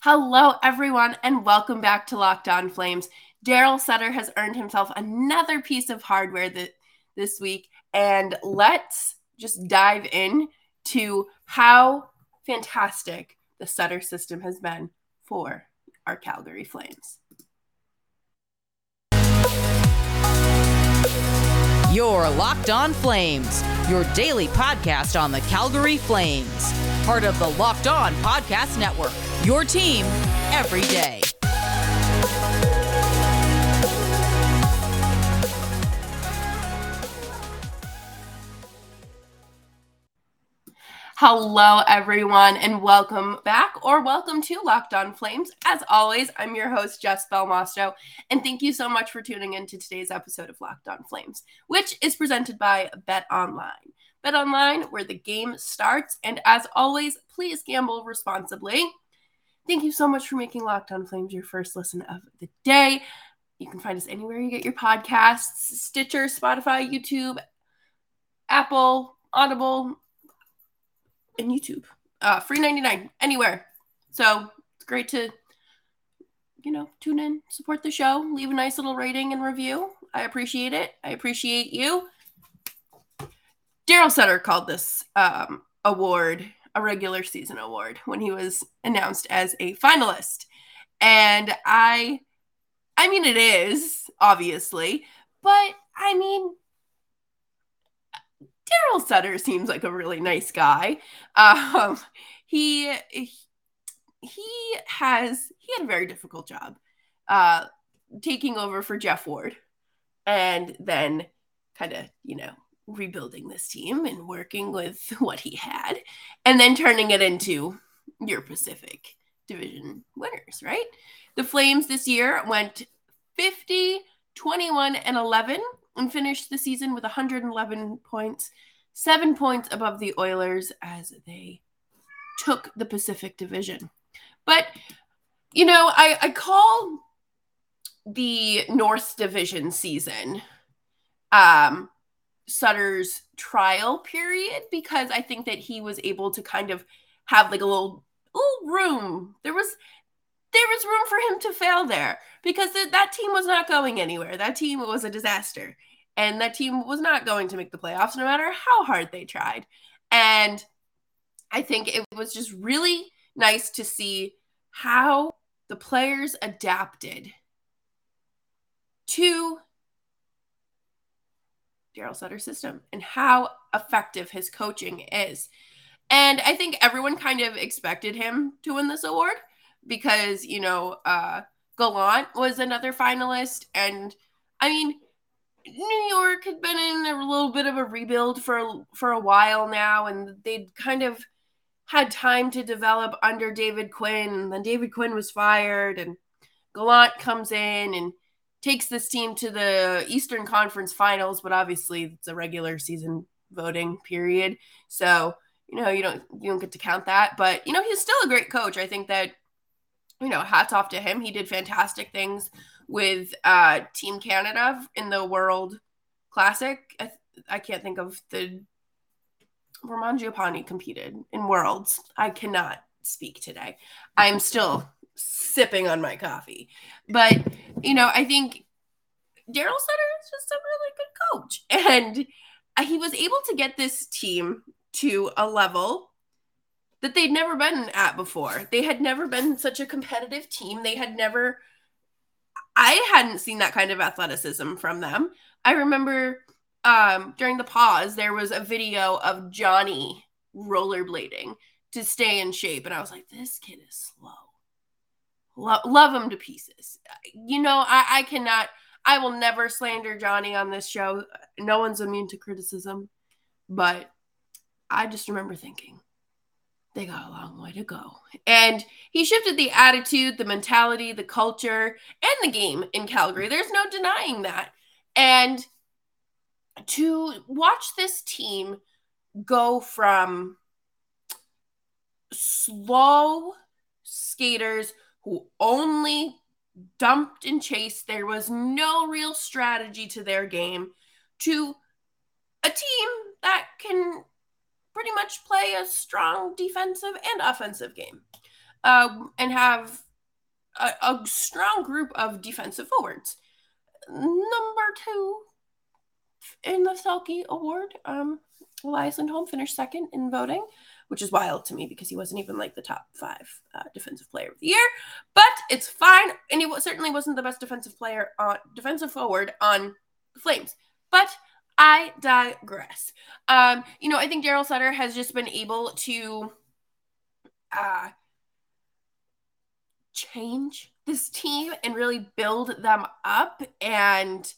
Hello, everyone, and welcome back to Locked On Flames. Daryl Sutter has earned himself another piece of hardware that, this week, and let's just dive in to how fantastic the Sutter system has been for our Calgary Flames. Your Locked On Flames, your daily podcast on the Calgary Flames, part of the Locked On Podcast Network. Your team every day. Hello, everyone, and welcome back or welcome to Locked On Flames. As always, I'm your host, Jess Belmosto, and thank you so much for tuning in to today's episode of Locked On Flames, which is presented by Bet Online. Bet Online, where the game starts, and as always, please gamble responsibly. Thank you so much for making Locked On Flames your first listen of the day. You can find us anywhere you get your podcasts Stitcher, Spotify, YouTube, Apple, Audible, and YouTube. Uh, free 99 anywhere. So it's great to, you know, tune in, support the show, leave a nice little rating and review. I appreciate it. I appreciate you. Daryl Sutter called this um, award a regular season award when he was announced as a finalist. And I, I mean, it is obviously, but I mean, Daryl Sutter seems like a really nice guy. Um, he he has he had a very difficult job, uh, taking over for Geoff Ward, and then kind of you know rebuilding this team and working with what he had, and then turning it into your Pacific Division winners. Right, the Flames this year went 50, 21, and 11 and finished the season with 111 points, seven points above the Oilers as they took the Pacific Division. But, you know, I, I call the North Division season um, Sutter's trial period because I think that he was able to kind of have like a little, little room. There was there was room for him to fail there because th- that team was not going anywhere. That team was a disaster. And that team was not going to make the playoffs no matter how hard they tried. And I think it was just really nice to see how the players adapted to Daryl Sutter's system and how effective his coaching is. And I think everyone kind of expected him to win this award because, you know, uh, Gallant was another finalist. And I mean, New York had been in a little bit of a rebuild for for a while now, and they'd kind of had time to develop under David Quinn. And then David Quinn was fired, and Gallant comes in and takes this team to the Eastern Conference Finals. But obviously, it's a regular season voting period, so you know you don't you don't get to count that. But you know he's still a great coach. I think that you know hats off to him. He did fantastic things with uh, Team Canada in the World Classic. I, th- I can't think of the where Mangiapane competed in Worlds. I cannot speak today. I'm still sipping on my coffee, but you know, I think Daryl Sutter is just a really good coach, and he was able to get this team to a level that they'd never been at before. They had never been such a competitive team. They had never I hadn't seen that kind of athleticism from them. I remember um, during the pause, there was a video of Johnny rollerblading to stay in shape. And I was like, this kid is slow. Lo- love him to pieces. You know, I-, I cannot, I will never slander Johnny on this show. No one's immune to criticism. But I just remember thinking, they got a long way to go. And he shifted the attitude, the mentality, the culture, and the game in Calgary. There's no denying that. And to watch this team go from slow skaters who only dumped and chased, there was no real strategy to their game, to a team that can pretty much play a strong defensive and offensive game. uh, and have a, a strong group of defensive forwards. Number two in the Selke Award, um, Elias Lindholm finished second in voting, which is wild to me because he wasn't even like the top five uh, defensive player of the year. But it's fine, and he certainly wasn't the best defensive player on defensive forward on the Flames. But I digress. Um, you know, I think Daryl Sutter has just been able to uh, change this team and really build them up and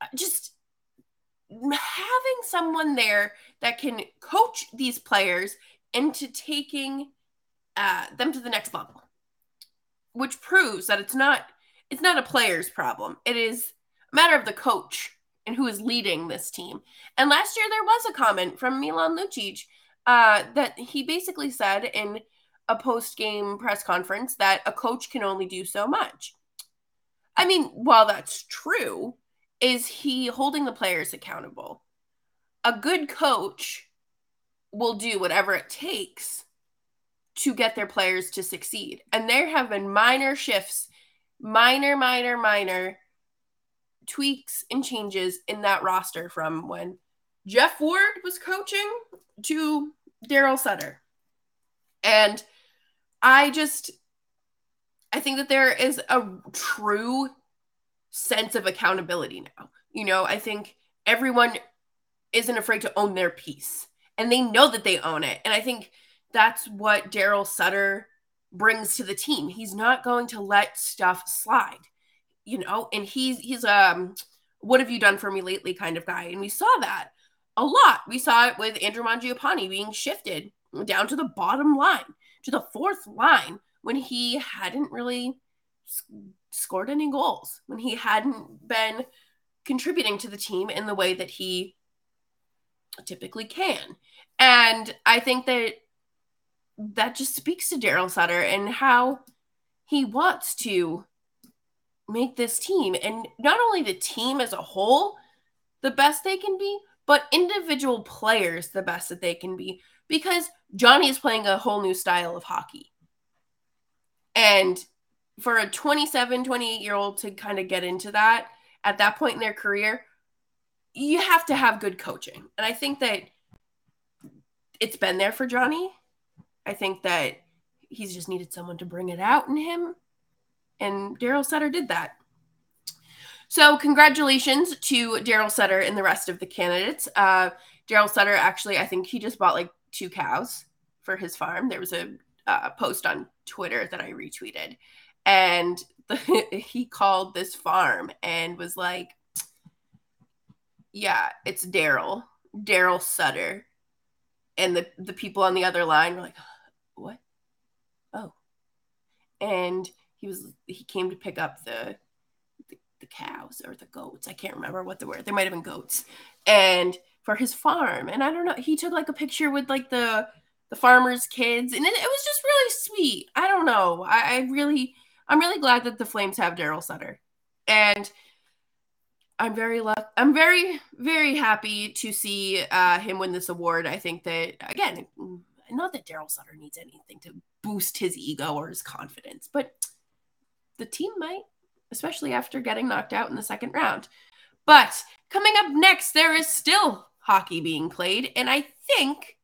uh, just having someone there that can coach these players into taking uh, them to the next level which proves that it's not it's not a player's problem it is a matter of the coach and who is leading this team and last year there was a comment from milan lucic uh, that he basically said in a post game press conference that a coach can only do so much. I mean, while that's true, is he holding the players accountable? A good coach will do whatever it takes to get their players to succeed. And there have been minor shifts, minor, minor, minor tweaks and changes in that roster from when Geoff Ward was coaching to Daryl Sutter. And I just I think that there is a true sense of accountability now. You know, I think everyone isn't afraid to own their piece and they know that they own it. And I think that's what Daryl Sutter brings to the team. He's not going to let stuff slide, you know, and he's he's um what have you done for me lately kind of guy. And we saw that a lot. We saw it with Andrew Mangiapane being shifted down to the bottom line to the fourth line when he hadn't really scored any goals, when he hadn't been contributing to the team in the way that he typically can. And I think that that just speaks to Daryl Sutter and how he wants to make this team and not only the team as a whole the best they can be, but individual players the best that they can be because Johnny is playing a whole new style of hockey. And for a 27, 28 year old to kind of get into that at that point in their career, you have to have good coaching. And I think that it's been there for Johnny. I think that he's just needed someone to bring it out in him. And Daryl Sutter did that. So, congratulations to Daryl Sutter and the rest of the candidates. Uh, Daryl Sutter actually, I think he just bought like two cows for his farm. There was a uh, post on Twitter that I retweeted, and the, he called this farm and was like, "Yeah, it's Daryl, Daryl Sutter," and the the people on the other line were like, "What? Oh," and he was he came to pick up the the, the cows or the goats. I can't remember what they were. There might have been goats, and for his farm. And I don't know, he took like a picture with like the the farmers' kids, and it, it was just really sweet. I don't know. I, I really, I'm really glad that the Flames have Daryl Sutter, and I'm very luck. I'm very, very happy to see uh, him win this award. I think that again, not that Daryl Sutter needs anything to boost his ego or his confidence, but the team might, especially after getting knocked out in the second round. But coming up next, there is still hockey being played, and I think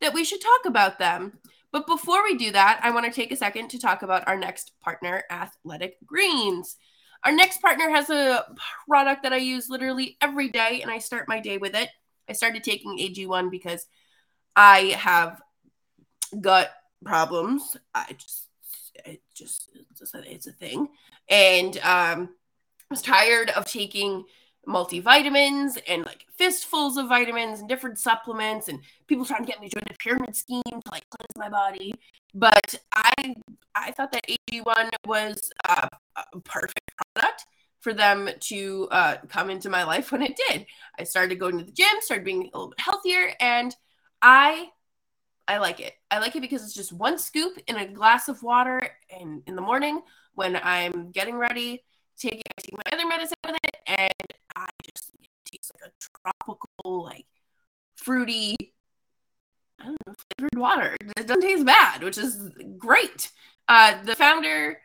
that we should talk about them. But before we do that, I want to take a second to talk about our next partner, Athletic Greens. Our next partner has a product that I use literally every day, and I start my day with it. I started taking AG1 because I have gut problems. I just, it just, it's a, thing. And um, I was tired of taking multivitamins and like fistfuls of vitamins and different supplements and people trying to get me to join a pyramid scheme to like cleanse my body. But I I thought that AG1 was uh, a perfect product for them to uh, come into my life when it did. I started going to the gym, started being a little bit healthier, and I I like it. I like it because it's just one scoop in a glass of water and in the morning when I'm getting ready, taking, taking my other medicine with it, and I just it tastes like a tropical, like fruity. I don't know, flavored water. It doesn't taste bad, which is great. Uh, the founder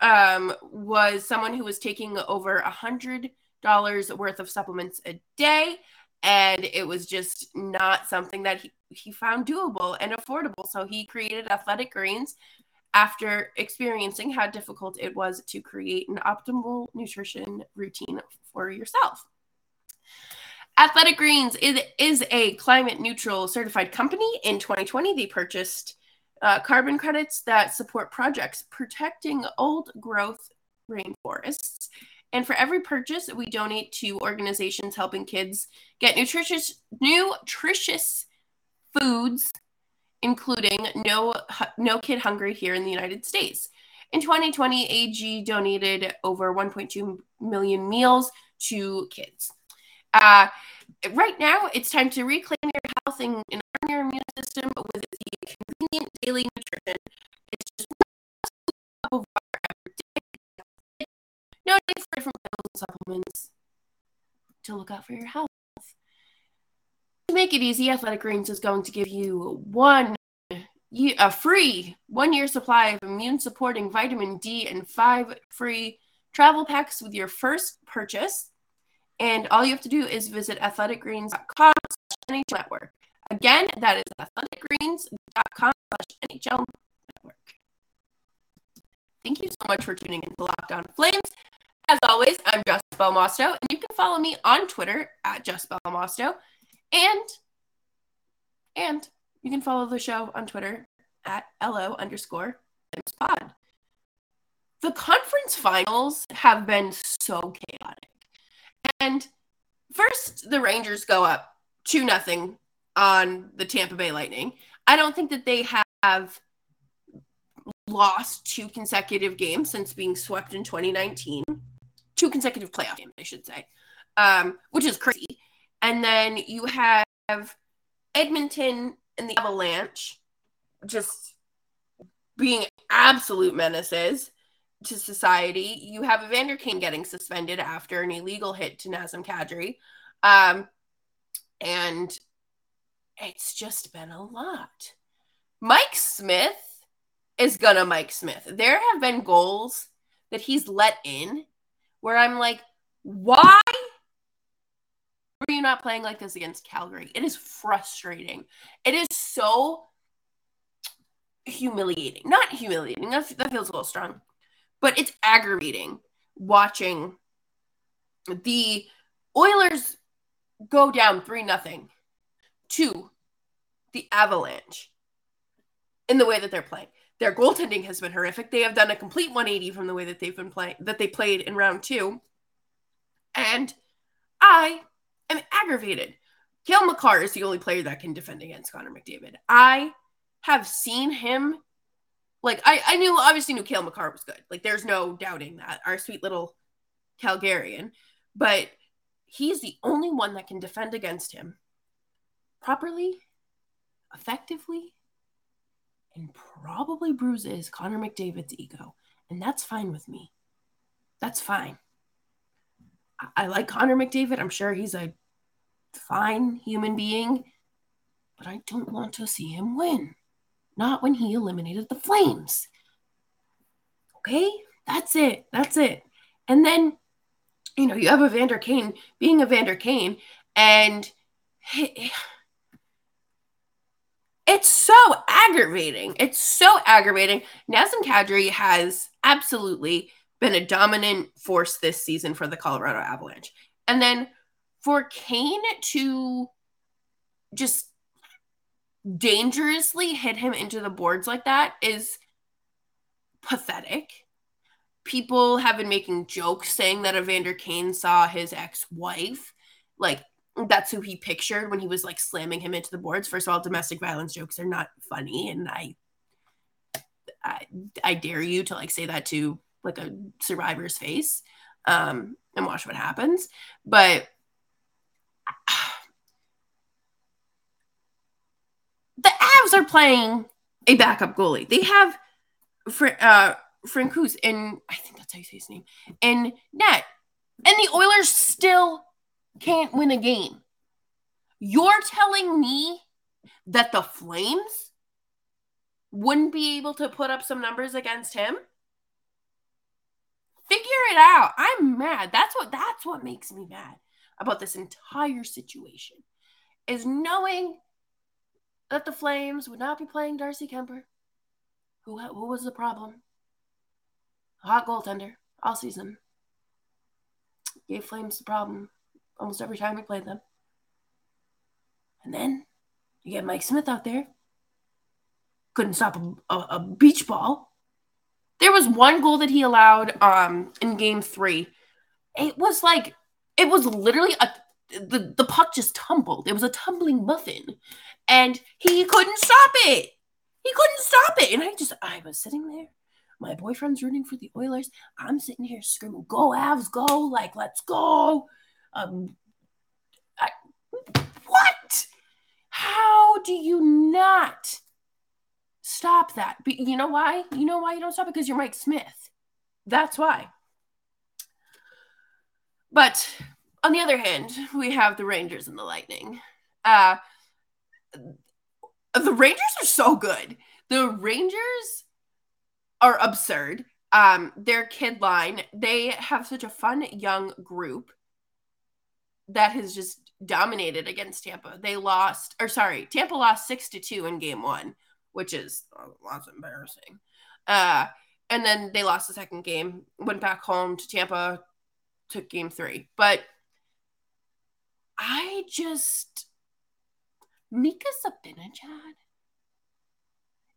um, was someone who was taking over a hundred dollars worth of supplements a day, and it was just not something that he, he found doable and affordable. So he created Athletic Greens after experiencing how difficult it was to create an optimal nutrition routine for yourself. Athletic Greens is, a climate neutral certified company. In 2020, they purchased uh, carbon credits that support projects protecting old growth rainforests. And for every purchase, we donate to organizations helping kids get nutritious, nutritious foods, including No No Kid Hungry here in the United States. In 2020, AG donated over 1.2 million meals to kids. Uh, right now, it's time to reclaim your health and, and your immune system with the convenient daily nutrition. It's just cup of water every day. No need for different supplements to look out for your health. To make it easy, Athletic Greens is going to give you one a free one year supply of immune supporting vitamin D and five free travel packs with your first purchase. And all you have to do is visit athleticgreens.com slash NHL network. Again, that is athleticgreens.com NHL network. Thank you so much for tuning in to Locked On Flames. As always, I'm Jess Belmosto, and you can follow me on Twitter at Jess Belmosto. And, and you can follow the show on Twitter at LO underscore pod. The conference finals have been so chaotic. And first, the Rangers go up 2 nothing on the Tampa Bay Lightning. I don't think that they have lost two consecutive games since being swept in 2019. Two consecutive playoff games, I should say, um, which is crazy. And then you have Edmonton and the Avalanche just being absolute menaces to society. You have Evander Kane getting suspended after an illegal hit to Nazem Kadri. Um, and it's just been a lot. Mike Smith is gonna Mike Smith. There have been goals that he's let in where I'm like, why you not playing like this against Calgary? It is frustrating. It is so humiliating. Not humiliating, that, that feels a little strong but it's aggravating watching the Oilers go down 3 nothing to the Avalanche in the way that they're playing. Their goaltending has been horrific. They have done a complete 180 from the way that they've been playing that they played in round 2. And I am aggravated. Cale Makar is the only player that can defend against Connor McDavid. I have seen him like I, I knew obviously knew Cale Makar was good. Like there's no doubting that. Our sweet little Calgarian. But he's the only one that can defend against him properly, effectively, and probably bruises Connor McDavid's ego. And that's fine with me. That's fine. I, I like Connor McDavid. I'm sure he's a fine human being, but I don't want to see him win not when he eliminated the flames. Okay, that's it. That's it. And then, you know, you have Evander Kane being Evander Kane, and it's so aggravating. It's so aggravating. Nazem Kadri has absolutely been a dominant force this season for the Colorado Avalanche. And then for Kane to just dangerously hit him into the boards like that is pathetic. People have been making jokes saying that Evander Kane saw his ex-wife. Like that's who he pictured when he was like slamming him into the boards. First of all, domestic violence jokes are not funny, and I, I, I dare you to like say that to like a survivor's face, um, and watch what happens. But the Avs are playing a backup goalie. They have Fr- uh, and I think that's how you say his name and net, and the Oilers still can't win a game. You're telling me that the Flames wouldn't be able to put up some numbers against him? Figure it out. I'm mad. That's what that's what makes me mad about this entire situation. Is knowing that the Flames would not be playing Darcy Kuemper, who who was the problem? hot goaltender all season. Gave Flames the problem almost every time we played them. And then you get Mike Smith out there. Couldn't stop a, a, a beach ball. There was one goal that he allowed um in game three. It was like it was literally a the, the puck just tumbled. It was a tumbling muffin. And he couldn't stop it. He couldn't stop it. And I just I was sitting there. My boyfriend's rooting for the Oilers. I'm sitting here screaming, "Go Avs, go! Like, let's go!" Um, I, what? How do you not stop that? But you know why? You know why you don't stop it? Because you're Mike Smith. That's why. But on the other hand, we have the Rangers and the Lightning. Uh, the Rangers are so good. The Rangers are absurd. Um, their kid line, they have such a fun young group that has just dominated against Tampa. They lost, or sorry, Tampa lost six to two in game one, which is lots embarrassing. Uh, and then they lost the second game, went back home to Tampa, took game three. But I just Mika Zibanejad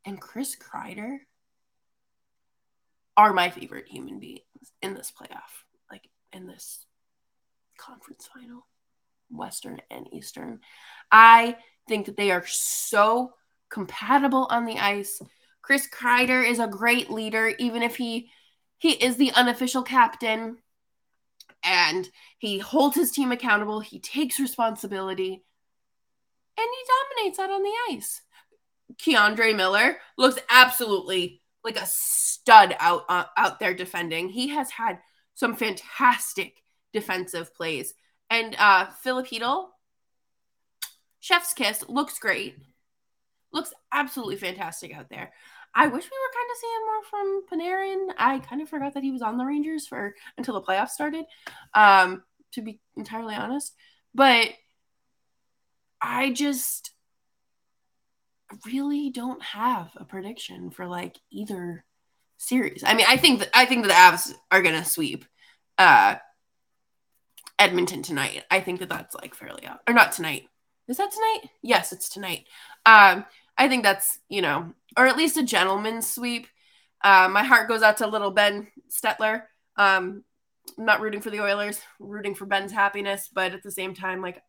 and Chris Kreider are my favorite human beings in this playoff, like in this conference final, Western and Eastern. I think that they are so compatible on the ice. Chris Kreider is a great leader, even if he he is the unofficial captain and he holds his team accountable. He takes responsibility and he dominates out on the ice. K'Andre Miller looks absolutely like a stud out uh, out there defending. He has had some fantastic defensive plays. And uh Filipino, Chef's Kiss, looks great. Looks absolutely fantastic out there. I wish we were kind of seeing more from Panarin. I kind of forgot that he was on the Rangers for until the playoffs started. Um, to be entirely honest. But I just really don't have a prediction for like either series. I mean, I think that I think that the Avs are gonna sweep uh Edmonton tonight. I think that that's like fairly out or not tonight. Is that tonight? Yes, it's tonight. Um, I think that's you know, or at least a gentleman's sweep. Uh, my heart goes out to little Ben Stelter. Um, I'm not rooting for the Oilers, rooting for Ben's happiness, but at the same time, like,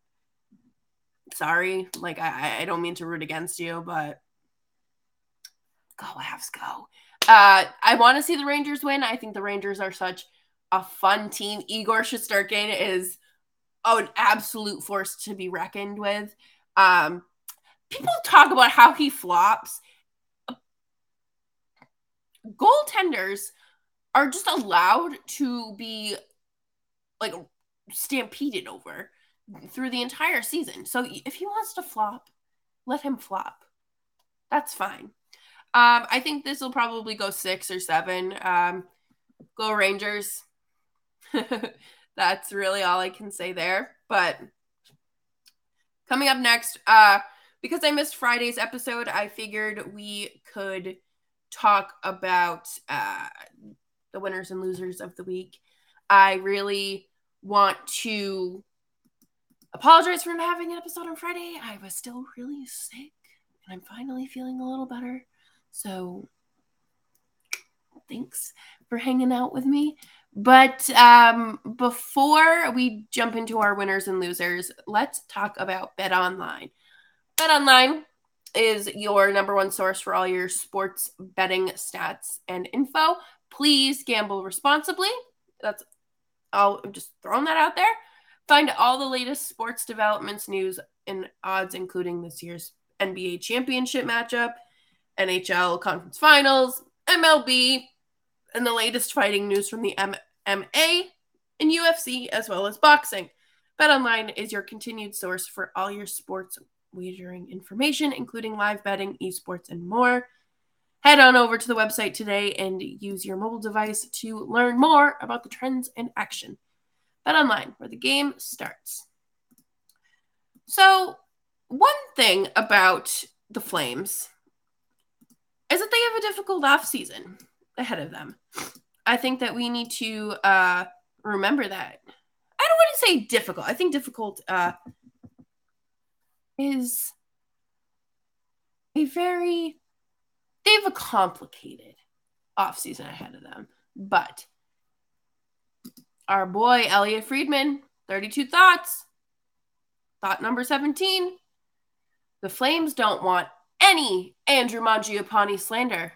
sorry, like I, I don't mean to root against you, but go Avs, go. Uh, I want to see the Rangers win. I think the Rangers are such a fun team. Igor Shesterkin is oh, an absolute force to be reckoned with. Um, people talk about how he flops. Goaltenders are just allowed to be like stampeded over through the entire season. So if he wants to flop, let him flop. That's fine. Um, I think this will probably go six or seven. Um, go Rangers. That's really all I can say there. But coming up next, uh, because I missed Friday's episode, I figured we could talk about uh, the winners and losers of the week. I really want to apologize for not having an episode on Friday. I was still really sick, and I'm finally feeling a little better. So thanks for hanging out with me. But um, before we jump into our winners and losers, let's talk about Bet Online. Bet Online is your number one source for all your sports betting stats and info. Please gamble responsibly. That's I'll I'm just throwing that out there. Find all the latest sports developments, news, and odds, including this year's NBA championship matchup, NHL conference finals, MLB, and the latest fighting news from the MMA and UFC, as well as boxing. BetOnline is your continued source for all your sports wagering information, including live betting, esports, and more. Head on over to the website today and use your mobile device to learn more about the trends in action. Bet online, where the game starts. So, one thing about the Flames is that they have a difficult off season ahead of them. I think that we need to uh, remember that. I don't want to say difficult. I think difficult uh, is a very they have a complicated off season ahead of them. But our boy Elliotte Friedman, 32 thoughts. Thought number 17. The Flames don't want any Andrew Mangiapane slander.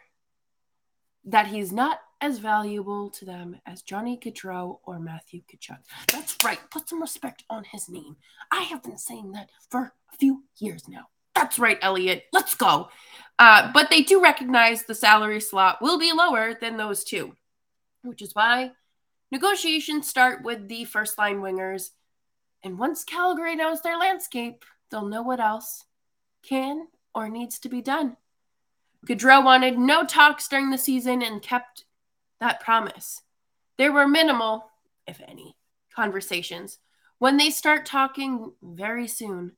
That he's not as valuable to them as Johnny Gaudreau or Matthew Tkachuk. That's right. Put some respect on his name. I have been saying that for a few years now. That's right, Elliotte. Let's go. Uh, but they do recognize the salary slot will be lower than those two, which is why negotiations start with the first line wingers. And once Calgary knows their landscape, they'll know what else can or needs to be done. Gaudreau wanted no talks during the season and kept that promise. There were minimal, if any, conversations. When they start talking very soon,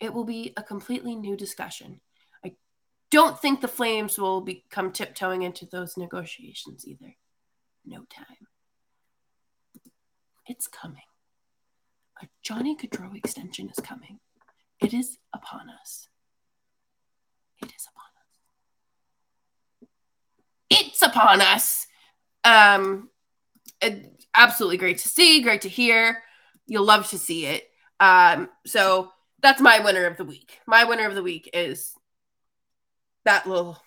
it will be a completely new discussion. I don't think the Flames will become tiptoeing into those negotiations either. No time. It's coming. A Johnny Gaudreau extension is coming. It is upon us. It is upon us. It's upon us. Um, absolutely great to see, great to hear. You'll love to see it. Um, so that's my winner of the week. My winner of the week is that little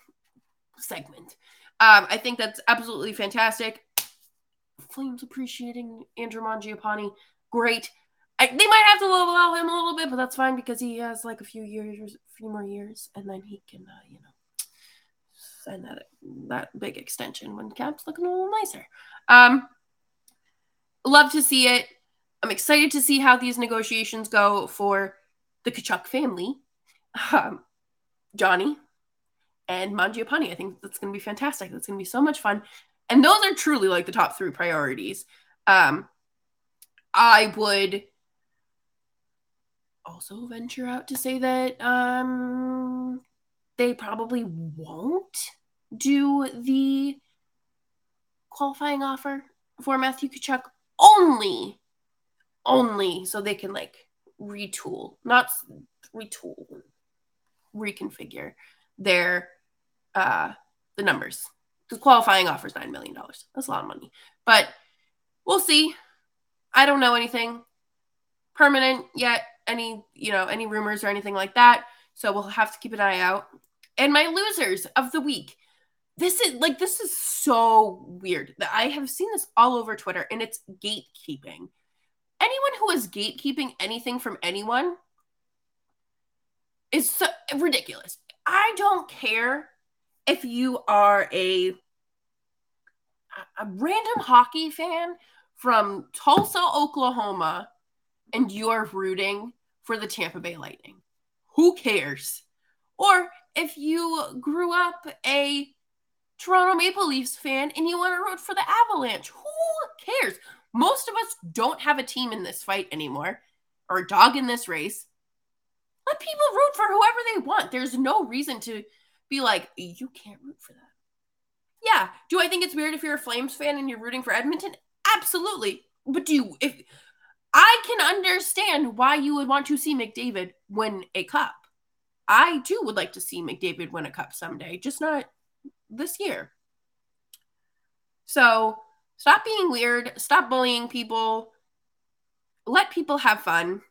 segment. Um, I think that's absolutely fantastic. Flames appreciating Andrew Mangiapane, great. I, they might have to allow him a little bit, but that's fine because he has like a few years, a few more years, and then he can, uh, you know, sign that that big extension when Cap's looking a little nicer. Um, love to see it. I'm excited to see how these negotiations go for the Tkachuk family, um, Johnny, and Mangiapane. I think that's going to be fantastic. That's going to be so much fun. And those are truly like the top three priorities. Um, I would also venture out to say that um, they probably won't do the qualifying offer for Matthew Tkachuk only, only so they can like retool, not retool, reconfigure their uh the numbers. The qualifying offer is nine million dollars. That's a lot of money, but we'll see. I don't know anything permanent yet. Any you know any rumors or anything like that. So we'll have to keep an eye out. And my losers of the week. This is like this is so weird that I have seen this all over Twitter, and it's gatekeeping anyone who is gatekeeping anything from anyone is so ridiculous. I don't care if you are a a random hockey fan from Tulsa, Oklahoma, and you are rooting for the Tampa Bay Lightning. Who cares? Or if you grew up a Toronto Maple Leafs fan and you want to root for the Avalanche, who cares? Most of us don't have a team in this fight anymore or a dog in this race. Let people root for whoever they want. There's no reason to be like, you can't root for that. Yeah. Do I think it's weird if you're a Flames fan and you're rooting for Edmonton? Absolutely. But do you, if I can understand why you would want to see McDavid win a cup. I too would like to see McDavid win a cup someday, just not this year. So Stop being weird. Stop bullying people. Let people have fun.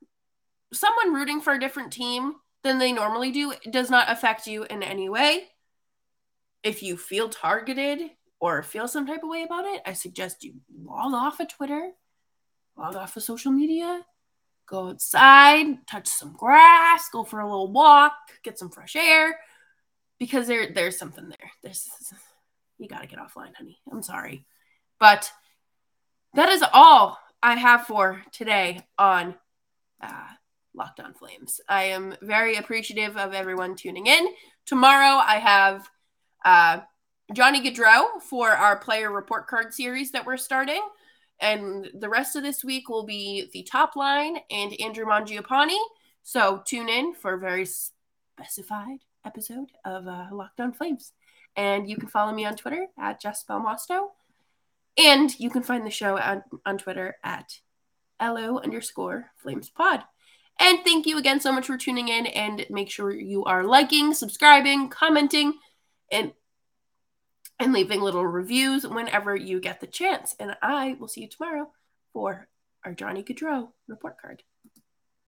Someone rooting for a different team than they normally do does not affect you in any way. If you feel targeted or feel some type of way about it, I suggest you log off of Twitter, log off of social media, go outside, touch some grass, go for a little walk, get some fresh air, because there there's something there. There's you got to get offline, honey. I'm sorry. But that is all I have for today on uh, Locked On Flames. I am very appreciative of everyone tuning in. Tomorrow I have uh, Johnny Gaudreau for our player report card series that we're starting. And the rest of this week will be the top line and Andrew Mangiapane. So tune in for a very specified episode of uh, Flames. And you can follow me on Twitter at Jess Belmosto. And you can find the show on, on Twitter at LO underscore Flames Pod. And thank you again so much for tuning in. And make sure you are liking, subscribing, commenting, and and leaving little reviews whenever you get the chance. And I will see you tomorrow for our Johnny Gaudreau report card.